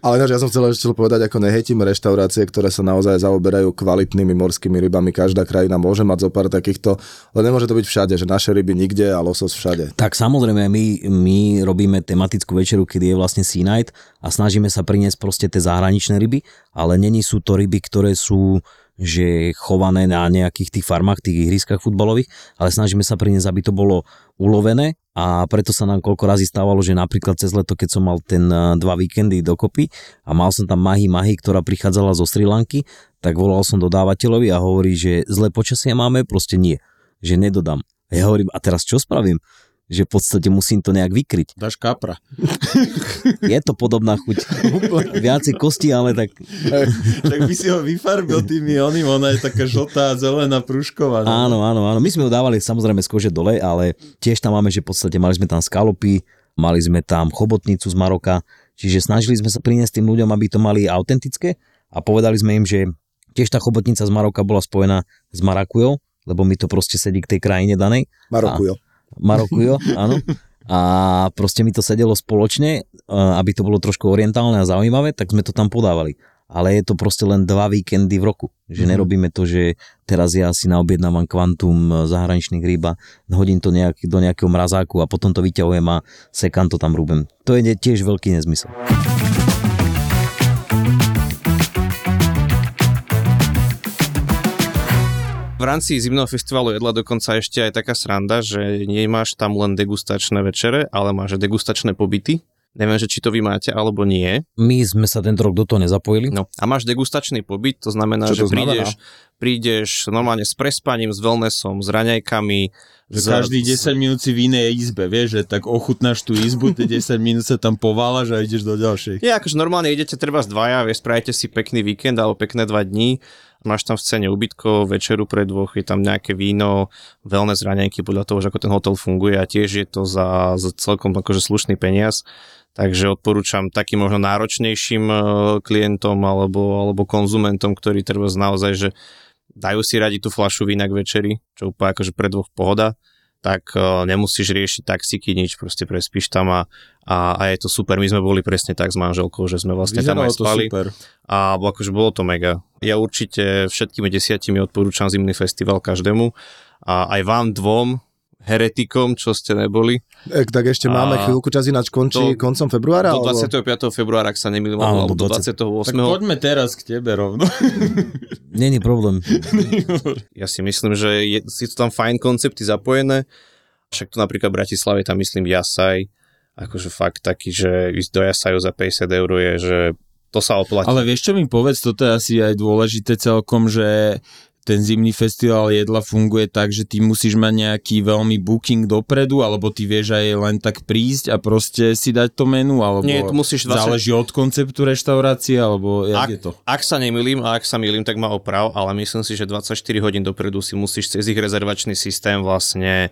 Ale ináč, ja som chcel ešte povedať, ako nehejtím reštaurácie, ktoré sa naozaj zaoberajú kvalitnými morskými rybami. Každá krajina môže mať zo pár takýchto, ale nemôže to byť všade, že naše ryby nikde a losos všade. Tak samozrejme, my, my robíme tematickú večeru, kedy je vlastne Sea Night a snažíme sa priniesť proste tie zahraničné ryby, ale není sú to ryby, ktoré sú že chované na nejakých tých farmách, tých ihriskách futbalových, ale snažíme sa priniesť, aby to bolo ulovené a preto sa nám koľko razy stávalo, že napríklad cez leto, keď som mal ten eh, dva víkendy dokopy a mal som tam Mahi Mahi, ktorá prichádzala zo Sri Lanky, tak volal som dodávateľovi a hovorí, že zlé počasie máme, proste nie, že nedodám. Ja hovorím, a teraz čo spravím? Že v podstate musím to nejak vykryť. Dáš kapra. [LAUGHS] Je to podobná chuť. Viacej kosti, ale tak tak by si ho vyfarbil tými oným, ona je taká žltá, zelená, prúšková. no. áno, áno, áno. My sme ho dávali samozrejme z kože dole, ale tiež tam máme, že v podstate mali sme tam skalopy, mali sme tam chobotnicu z Maroka, čiže snažili sme sa priniesť tým ľuďom, aby to mali autentické a povedali sme im, že tiež tá chobotnica z Maroka bola spojená s Marakujou, lebo mi to proste sedí k tej krajine danej. Marokujo. Marokujo, áno. A proste mi to sedelo spoločne, a aby to bolo trošku orientálne a zaujímavé, tak sme to tam podávali. Ale je to proste len dva víkendy v roku. Že nerobíme to, že teraz ja si naobjednávam kvantum e, zahraničných rýb a hodím to nejak, do nejakého mrazáku a potom to vyťahujem a sekám to tam rúbem. To je tiež veľký nezmysel. V rámci zimného festivalu jedla dokonca ešte aj taká sranda, že nemáš tam len degustačné večere, ale máš degustačné pobyty. Neviem, že či to vy máte alebo nie. My sme sa tento rok do toho nezapojili. No a máš degustačný pobyt, to znamená, Čo to že prídeš, prídeš normálne s prespaním, s wellnessom, s raňajkami. Že s- každý s- 10 minút si v inej izbe, vieš, že tak ochutnáš tú izbu, tie 10 minút sa tam poválaš a ideš do ďalšej. Je akože normálne idete treba z dvaja, vieš, spravite si pekný víkend alebo pekné dva dní, máš tam v scéne ubytko, večeru pre dvoch, je tam nejaké víno, wellness raňajky podľa toho, že ako ten hotel funguje a tiež je to za, za celkom akože slušný peniaz. Takže odporúčam takým možno náročnejším eh, klientom alebo, alebo konzumentom, ktorí treba naozaj, že dajú si radi tú flašu vína k večeri, čo úplne akože pre dvoch pohoda, tak uh, nemusíš riešiť taxíky, nič, proste prespíš tam a, a, a je to super. My sme boli presne tak s manželkou, že sme vlastne Vyzeralo tam aj spali. super. A akože bolo to mega. Ja určite všetkými desiatimi odporúčam zimný festival každému a aj vám dvom heretikom, čo ste neboli. E, tak ešte A máme chvíľku, čas ináč končí do- koncom februára? Do alebo- 25. februára, ak sa nemýlim, alebo do do 20. 28. Tak poďme teraz k tebe rovno. [LAUGHS] Není problém. [LAUGHS] Ja si myslím, že je, si to tam fajn koncepty zapojené. Však tu napríklad v Bratislave tam myslím Jasaj, akože fakt taký, že ísť do Jasaju za 50 eur je, že to sa oplatí. Ale vieš čo mi povedz, toto je asi aj dôležité celkom, že ten zimný festival jedla funguje tak, že ty musíš mať nejaký veľmi booking dopredu, alebo ty vieš aj len tak prísť a proste si dať to menu, alebo Nie, tu musíš 20 záleží od konceptu reštaurácie, alebo jak ak, je to? ak sa nemýlim a ak sa milím, tak má oprav, ale myslím si, že 24 hodín dopredu si musíš cez ich rezervačný systém vlastne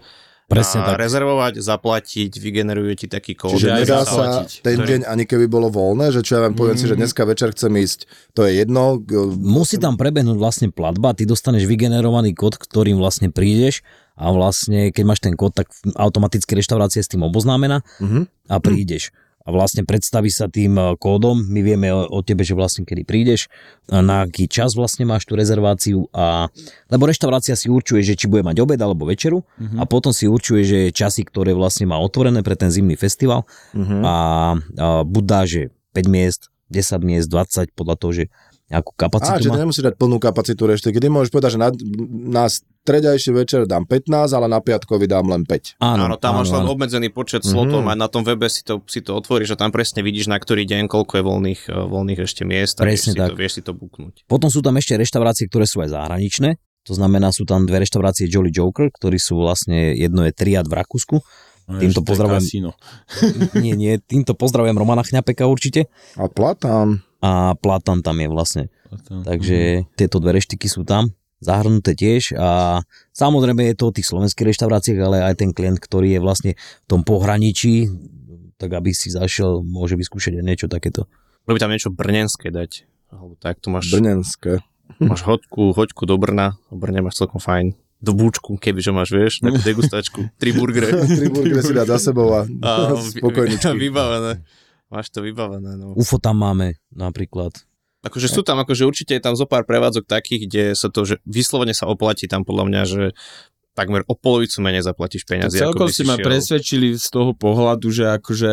Presne a, tak. rezervovať, zaplatiť, vygeneruje ti taký kód. Čiže nedá sa zaplatiť. ten Ktorý- deň, ani keby bolo voľné, že čo ja vám poviem si, že dneska večer chcem ísť, to je jedno. Musí tam prebehnúť vlastne platba, ty dostaneš vygenerovaný kód, ktorým vlastne prídeš a vlastne keď máš ten kód, tak automaticky reštaurácia je s tým oboznámená Mhm. a prídeš. A vlastne predstaví sa tým e, kódom, my vieme o, o tebe, že vlastne kedy prídeš, a na aký čas vlastne máš tú rezerváciu a lebo reštaurácia si určuje, že či bude mať obed alebo večeru a potom si určuje, že časy, ktoré vlastne má otvorené pre ten zimný festival. Mhm. a, a buď dá, že 5 miest, 10 miest, 20 podľa toho, že akú Á, kapacitu že má. nemusíš dať plnú kapacitu rešte. Kedy môžeš povedať, že na, na stredajší večer dám 15, ale na piatkový dám len 5. Áno, tam máš len áno. obmedzený počet Mhm. slotov, mm-hmm. aj na tom webe si to, si to otvoríš a tam presne vidíš, na ktorý deň, koľko je voľných, eh, voľných ešte miest a vieš Presne si, to, tak. vieš si to buknúť. Potom sú tam ešte reštaurácie, ktoré sú aj zahraničné. To znamená, sú tam dve reštaurácie Jolly Joker, ktorí sú vlastne, jedno je Triad v Rakúsku. Týmto Ešte pozdravujem. [LAUGHS] nie, nie, týmto pozdravujem Romana Chňapeka určite. A platán. A Platan tam je vlastne. Takže tieto dve reštiky sú tam zahrnuté tiež a samozrejme je to o tých slovenských reštauráciách, ale aj ten klient, ktorý je vlastne v tom pohraničí, tak aby si zašiel, môže vyskúšať aj niečo takéto. By tam niečo brnenské dať. Alebo tak, tu máš, Brnenské. máš hoďku, hoďku do Brna, v Brne máš celkom fajn. Do búčku, kebyže máš, vieš, takú degustačku, tri burgery. [LAUGHS] Tri burgery si dať za sebou a, A [LAUGHS] spokojničky. vybavené. Máš to vybavené, no. UFO tam máme napríklad. Akože sú tam, akože určite je tam zo pár prevádzok takých, kde sa to, že vyslovene sa oplatí tam podľa mňa, že takmer o polovicu menej zaplatíš Tak peniazy. ako celkom si si ma šiel. presvedčili z toho pohľadu, že akože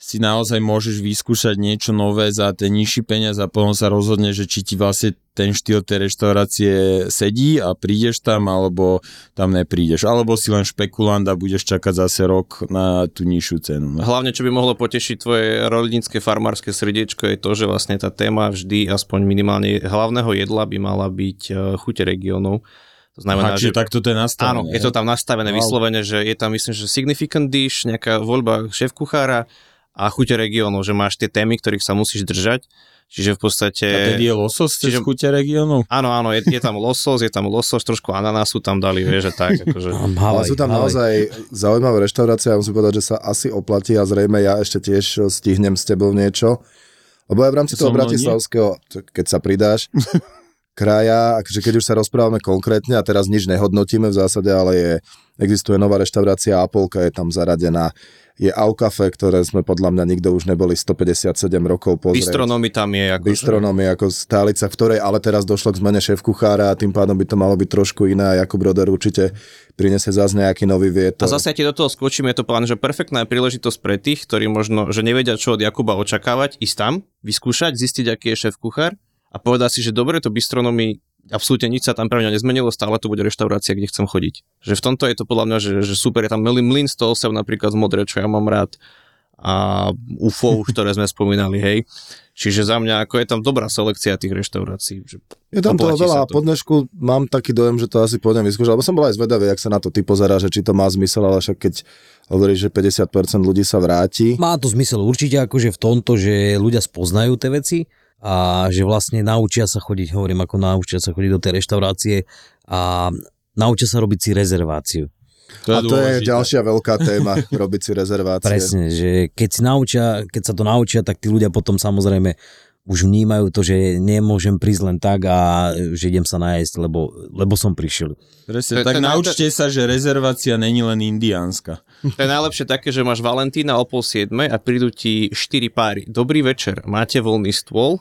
si naozaj môžeš vyskúšať niečo nové za ten nižší peniaz a potom sa rozhodne, že či ti vlastne ten štýl tej reštaurácie sedí a prídeš tam, alebo tam neprídeš. Alebo si len špekulant a budeš čakať zase rok na tú nižšiu cenu. No. Hlavne, čo by mohlo potešiť tvoje rolnícke farmárske srdiečko je to, že vlastne tá téma vždy, aspoň minimálne hlavného jedla by mala byť eh, chute regiónov. To znamená, Aha, že... čiže takto to je nastavené. Áno, je to tam nastavené Wow. vyslovene, že je tam myslím, že significant dish, nejaká voľba šéf kuchára a chute regiónov, že máš tie témy, ktorých sa musíš držať. Čiže v podstate... A tedy je losos Čiže- chute regionov? Áno, áno, je, je tam losos, je tam losos, trošku ananásu tam dali, vieš, že tak, akože... Ale sú tam Havaj. naozaj zaujímavé reštaurácie a musím povedať, že sa asi oplatí a zrejme ja ešte tiež stihnem s tebou niečo. Lebo aj v rámci toho bratislavského, keď sa pridáš, kraja, akože keď už sa rozprávame konkrétne a teraz nič nehodnotíme v zásade, ale je, existuje nová reštaurácia Apolka, je tam zaradená, je Aukafe, ktoré sme podľa mňa nikto už neboli 157 rokov pozrieť. Bistronomy tam je, akože... Bistronom je ako stálica, v ktorej ale teraz došlo k zmene šéf kuchára a tým pádom by to malo byť trošku iné a Jakub Roder určite prinesie zase nejaký nový A vietor. zase ja ti do toho skočím, je to plán, že perfektná príležitosť pre tých, ktorí možno, že nevedia, čo od Jakuba očakávať, ísť tam, vyskúšať, zistiť, aký je šéf kuchár a povedať si, že dobre, to bistronomy absolútne nič sa tam pre mňa nezmenilo, stále to bude reštaurácia, kde chcem chodiť. Že v tomto je to podľa mňa, že, že super, je tam Mlin Mlin 108 napríklad v Modre, čo ja mám rád a UFO, už, ktoré sme spomínali, hej. Čiže za mňa, ako je tam dobrá selekcia tých reštaurácií. Že Je tam toho veľa a to. po dnešku mám taký dojem, že to asi pôjdem vyskúšať, lebo som bol aj zvedavý, jak sa na to ty pozerá, že či to má zmysel, ale však keď hovoríš, že 50% ľudí sa vráti, Má to zmysel určite akože v tomto, že ľudia spoznajú tie veci a že vlastne naučia sa chodiť, hovorím ako naučia sa chodiť do tej reštaurácie a naučia sa robiť si rezerváciu. To je a to je dôležité. ďalšia veľká téma, [LAUGHS] robiť si rezervácie. Presne, že keď, si naučia, keď sa to naučia, tak tí ľudia potom samozrejme už vnímajú to, že nemôžem prísť len tak a že idem sa nájsť, lebo, lebo som prišiel. Presne, je- tak je- naučte sa, že rezervácia není len indiánska. [LAUGHS] To je najlepšie také, že máš Valentína o pol siedmej a prídu ti štyri páry. Dobrý večer, máte voľný stôl?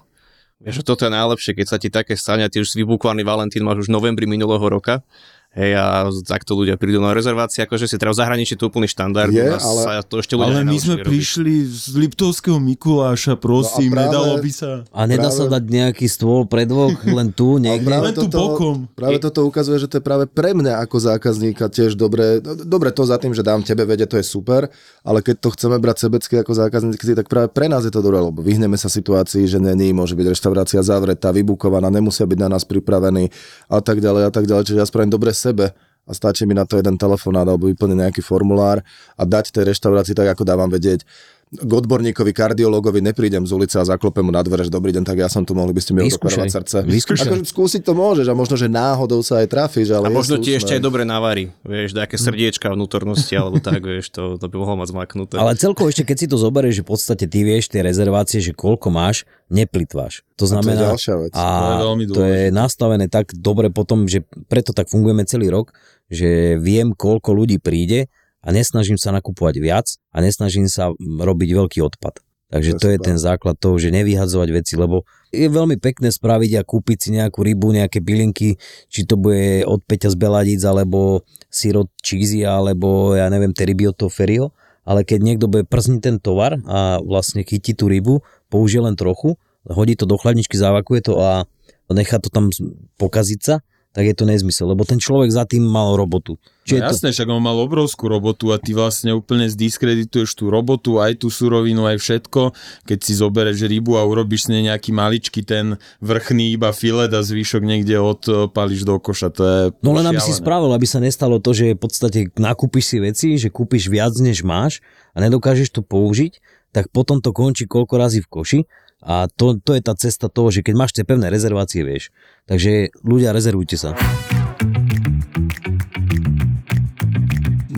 Vieš, toto je najlepšie, keď sa ti také stane ty už si vybukovaný Valentín máš už v novembri minulého roka. Hej, a takto ľudia prídu na rezervácie, akože si treba v zahraničí to úplný štandard, Je, ale- sa to ešte ľudia Ale my sme robiť. prišli z Liptovského Mikuláša, prosím, No práve- nedalo by sa. A nedá sa Práve- dať nejaký stôl pre dvoch [LAUGHS] len tu niekde? Len tu bokom. Práve toto ukazuje, že to je práve pre mňa ako zákazníka tiež dobre. no, Dobre to za tým, že dám tebe vede, to je super, ale keď to chceme brať sebecky ako zákazníci, tak práve pre nás je to dobré, lebo vyhneme sa situácii, že není, môže byť reštaurácia zavretá, vybukovaná, nemusia byť na nás pripravení a tak ďalej a tak ďalej. Čiže ja spravím dobre sebe a stačí mi na to jeden telefonát alebo vyplniť nejaký formulár a dať tej reštaurácii tak, ako dávam vedieť k odborníkovi, kardiológovi neprídem z ulice a zaklopem mu na dvere, že dobrý deň, tak ja som tu, mohli by ste mi odoperovať srdce. Vyskúšaj. Akože skúsiť to môžeš a možno, že náhodou sa aj trafíš, ale A možno ti ešte aj dobre navarí, vieš, nejaké srdiečka vnútornosti, alebo tak, [LAUGHS] vieš, to, to by mohlo mať zmaknuté. Ale celkovo ešte, keď si to zoberieš, že v podstate ty vieš tie rezervácie, že koľko máš, neplitváš. To A to je znamená, ďalšia vec. a To je veľmi to je nastavené tak dobre potom, že preto tak fungujeme celý rok, že viem, koľko ľudí príde a nesnažím sa nakupovať viac a nesnažím sa robiť veľký odpad. Takže To je to je super. ten základ toho, že nevyhadzovať veci, lebo je veľmi pekné spraviť a kúpiť si nejakú rybu, nejaké bylinky, či to bude od Peťa z Beladic, alebo sirot cheesy, alebo ja neviem, teribioto ferio, ale keď niekto bude przniť ten tovar a vlastne chytí tú rybu, použije len trochu, hodí to do chladničky, zavakuje to a nechá to tam pokaziť sa, tak je to nezmysel, lebo ten človek za tým mal robotu. No Čiže to, jasné, však on mal obrovskú robotu a ty vlastne úplne zdiskredituješ tú robotu, aj tú surovinu, aj všetko. Keď si zobereš rybu a urobíš s nej nejaký maličký ten vrchný iba filet a zvyšok niekde odpališ do koša, to je No len aby si spravil, aby sa nestalo to, že v podstate nakúpiš si veci, že kúpiš viac než máš a nedokážeš to použiť, tak potom to končí koľko razy v koši a to, to je tá cesta toho, že keď máš tie pevné rezervácie, vieš. Takže ľudia, rezervujte sa.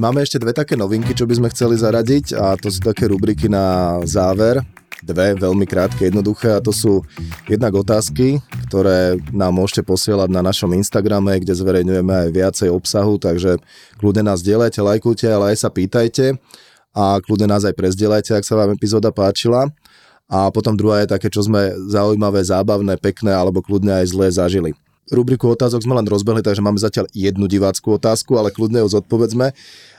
Máme ešte dve také novinky, čo by sme chceli zaradiť a to sú také rubriky na záver. Dve, veľmi krátke, jednoduché a to sú jednak otázky, ktoré nám môžete posielať na našom Instagrame, kde zverejňujeme aj viacej obsahu, takže kľudne nás dielajte, lajkujte, ale aj sa pýtajte a kľudne nás aj prezdielajte, ak sa vám epizóda páčila. A potom druhá je také, čo sme zaujímavé, zábavné, pekné alebo kľudne aj zlé zažili. Rubriku otázok sme len rozbehli, takže máme zatiaľ jednu divácku otázku, ale kľudne ju zodpovedzme.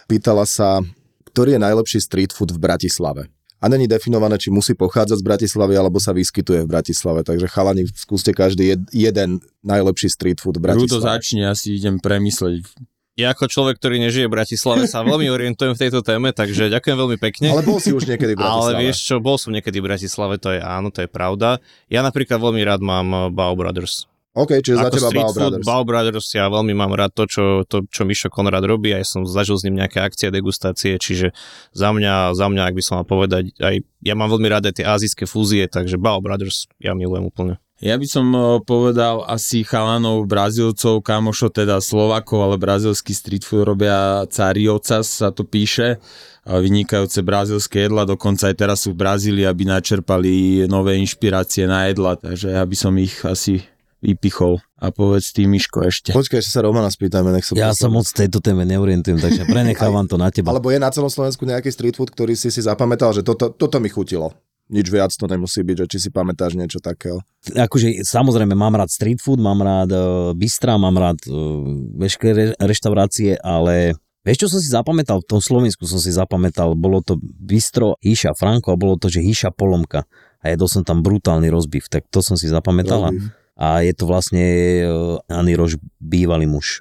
Pýtala sa, ktorý je najlepší street food v Bratislave. A není definované, či musí pochádzať z Bratislavy, alebo sa vyskytuje v Bratislave. Takže chalani, skúste každý jed, jeden najlepší street food v Bratislave. začne, ja si idem premysleť. Ja ako človek, ktorý nežije v Bratislave, sa veľmi orientujem v tejto téme, takže ďakujem veľmi pekne. Ale bol si už niekedy v Bratislave. Ale vieš čo, bol som niekedy v Bratislave, to je áno, to je pravda. Ja napríklad veľmi rád mám Bao Brothers. OK, čiže za Ako teba food, Brothers. Bao Brothers, ja veľmi mám rád to, čo, to, čo Mišo Konrad robí, aj som zažil s ním nejaké akcie, degustácie, čiže za mňa, za mňa, ak by som mal povedať, aj ja mám veľmi rád aj tie azijské fúzie, takže Bao Brothers ja milujem úplne. Ja by som eh, povedal asi chalanov Brazílcov, kamošo teda Slovakov, ale brazilský street food robia Cariocas, sa to píše. A vynikajúce brazilské jedla, dokonca aj teraz sú v Brazílii, aby načerpali nové inšpirácie na jedla, takže ja by som ich asi vypichol. A povedz ty, Miško, ešte. Počkaj, ešte sa Romana spýtajme, nech sa Ja sa moc tejto téme neorientujem, takže prenechávam to na teba. Alebo je na celom Slovensku nejaký street food, ktorý si si zapamätal, že toto, toto mi chutilo. Nič viac to nemusí byť, že či si pamätáš niečo takého. akože samozrejme mám rád street food, mám rád uh, bistra, mám rád uh, veškeré re- reštaurácie, ale vieš čo som si zapamätal? V tom Slovensku som si zapamätal, bolo to bistro Híša Franko a bolo to, že Híša Polomka a jedol som tam brutálny rozbiv, tak to som si zapamätal a, a je to vlastne uh, Ani Rož, bývalý muž.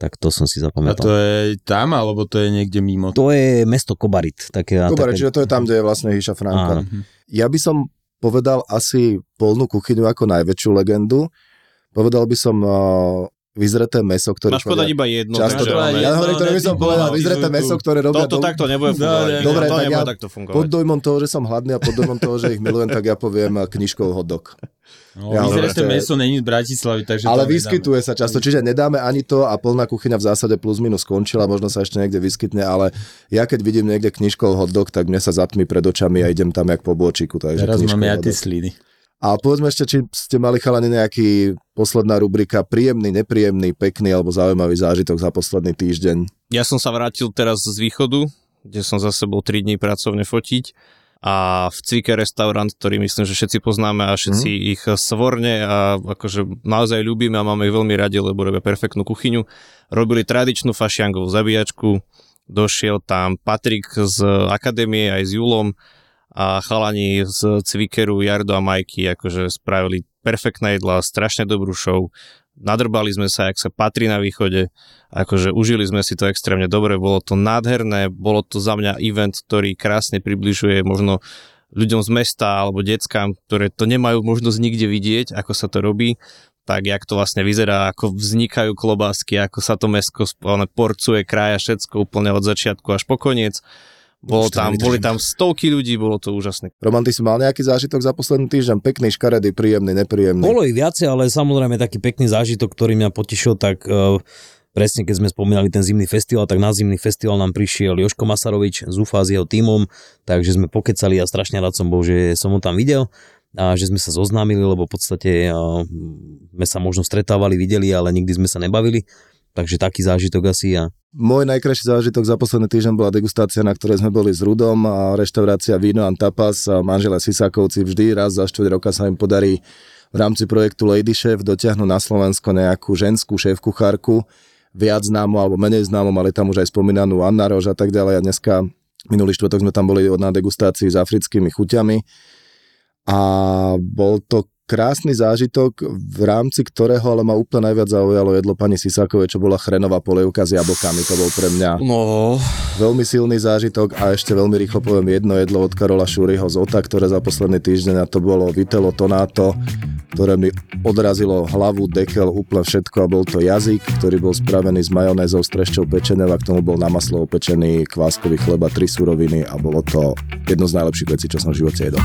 Tak to som si A zapamätal. to je tam, alebo to je niekde mimo? To je mesto Kobarit. Také, Dobre, také, čiže to je tam, kde je vlastne Híša Franka. Áno. Ja by som povedal asi polnú kuchyňu ako najväčšiu legendu. Povedal by som uh, vyzreté meso, ktoré Máš podať iba jedno. často... takže, ale- Ja hovorím, ktoré by som povedal, vyzreté meso, ktoré robia... Toto do- takto nebude fungovať. Dobre, to tak ja takto Pod fungovať. dojmom toho, že som hladný a pod dojmom toho, že ich milujem, tak ja poviem uh, knižkov hotdog. No, Ja, vyzreté dobre, to je- meso není z Bratislavy, takže Ale vyskytuje sa často, čiže nedáme ani to a plná kuchyňa v zásade plus minus skončila, možno sa ešte niekde vyskytne, ale ja keď vidím niekde knižkov hotdog, tak mne sa zatmí pred očami a idem tam jak po. Takže Teraz máme ja tie sliny. A povedzme ešte, či ste mali chalani nejaký posledná rubrika príjemný, nepríjemný, pekný alebo zaujímavý zážitok za posledný týždeň. Ja som sa vrátil teraz z východu, kde som za sebou 3 dní pracovne fotiť a v Cvike restaurant, ktorý myslím, že všetci poznáme a všetci mm. ich svorne a akože naozaj ľúbime a máme ich veľmi radi, lebo robia perfektnú kuchyňu. Robili tradičnú fašiangovú zabíjačku, došiel tam Patrik z akadémie aj s Julom a chalani z Cvikeru, Jardo a Majky akože spravili perfektné jedla, strašne dobrú show. Nadrbali sme sa, jak sa patrí na východe, akože užili sme si to extrémne dobre, bolo to nádherné, bolo to za mňa event, ktorý krásne približuje možno ľuďom z mesta alebo deckám, ktoré to nemajú možnosť nikde vidieť, ako sa to robí, tak jak to vlastne vyzerá, ako vznikajú klobásky, ako sa to mesko porcuje, krája všetko úplne od začiatku až po koniec bolo tam, boli tam stovky ľudí, bolo to úžasné. Roman, ty si mal nejaký zážitok za posledný týždeň? Pekný, škaredý, príjemný, nepríjemný? Bolo ich viacej, ale samozrejme taký pekný zážitok, ktorý mňa potešil, tak uh, presne keď sme spomínali ten zimný festival, tak na zimný festival nám prišiel Joško Masarovič z UFA s jeho tímom, takže sme pokecali a strašne rád som bol, že som ho tam videl a že sme sa zoznámili, lebo v podstate uh, sme sa možno stretávali, videli, ale nikdy sme sa nebavili. Takže taký zážitok asi ja. Môj najkrajší zážitok za posledný týždeň bola degustácia, na ktorej sme boli s Rudom a reštaurácia Vino and Tapas a manželia Sisakovci vždy raz za 4 roka sa im podarí v rámci projektu Lady Chef dotiahnuť na Slovensko nejakú ženskú šéf-kuchárku, viac známu alebo menej známu, mali tam už aj spomínanú Anna Rož a tak ďalej a dneska minulý štvrtok sme tam boli na degustácii s africkými chuťami a bol to krásny zážitok, v rámci ktorého ale ma úplne najviac zaujalo jedlo pani Sisákovej, čo bola chrenová polievka s jablkami. To bol pre mňa no. veľmi silný zážitok a ešte veľmi rýchlo poviem jedno jedlo od Karola Šúryho z Ota, ktoré za posledný týždeň a to bolo Vitello Tonato, ktoré mi odrazilo hlavu, dekel, úplne všetko a bol to jazyk, ktorý bol spravený s majonézou, s trešťou pečenou a k tomu bol na maslo opečený kváskový chleba, tri suroviny a bolo to jedno z najlepších vecí, čo som v živote jedol.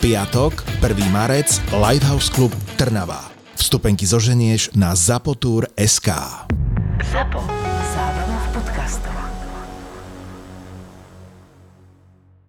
Piatok, 1. marec, Lighthouse Club Trnava. Vstupenky zoženieš na zapotur.sk Zapo. Zábrná v podcastovách.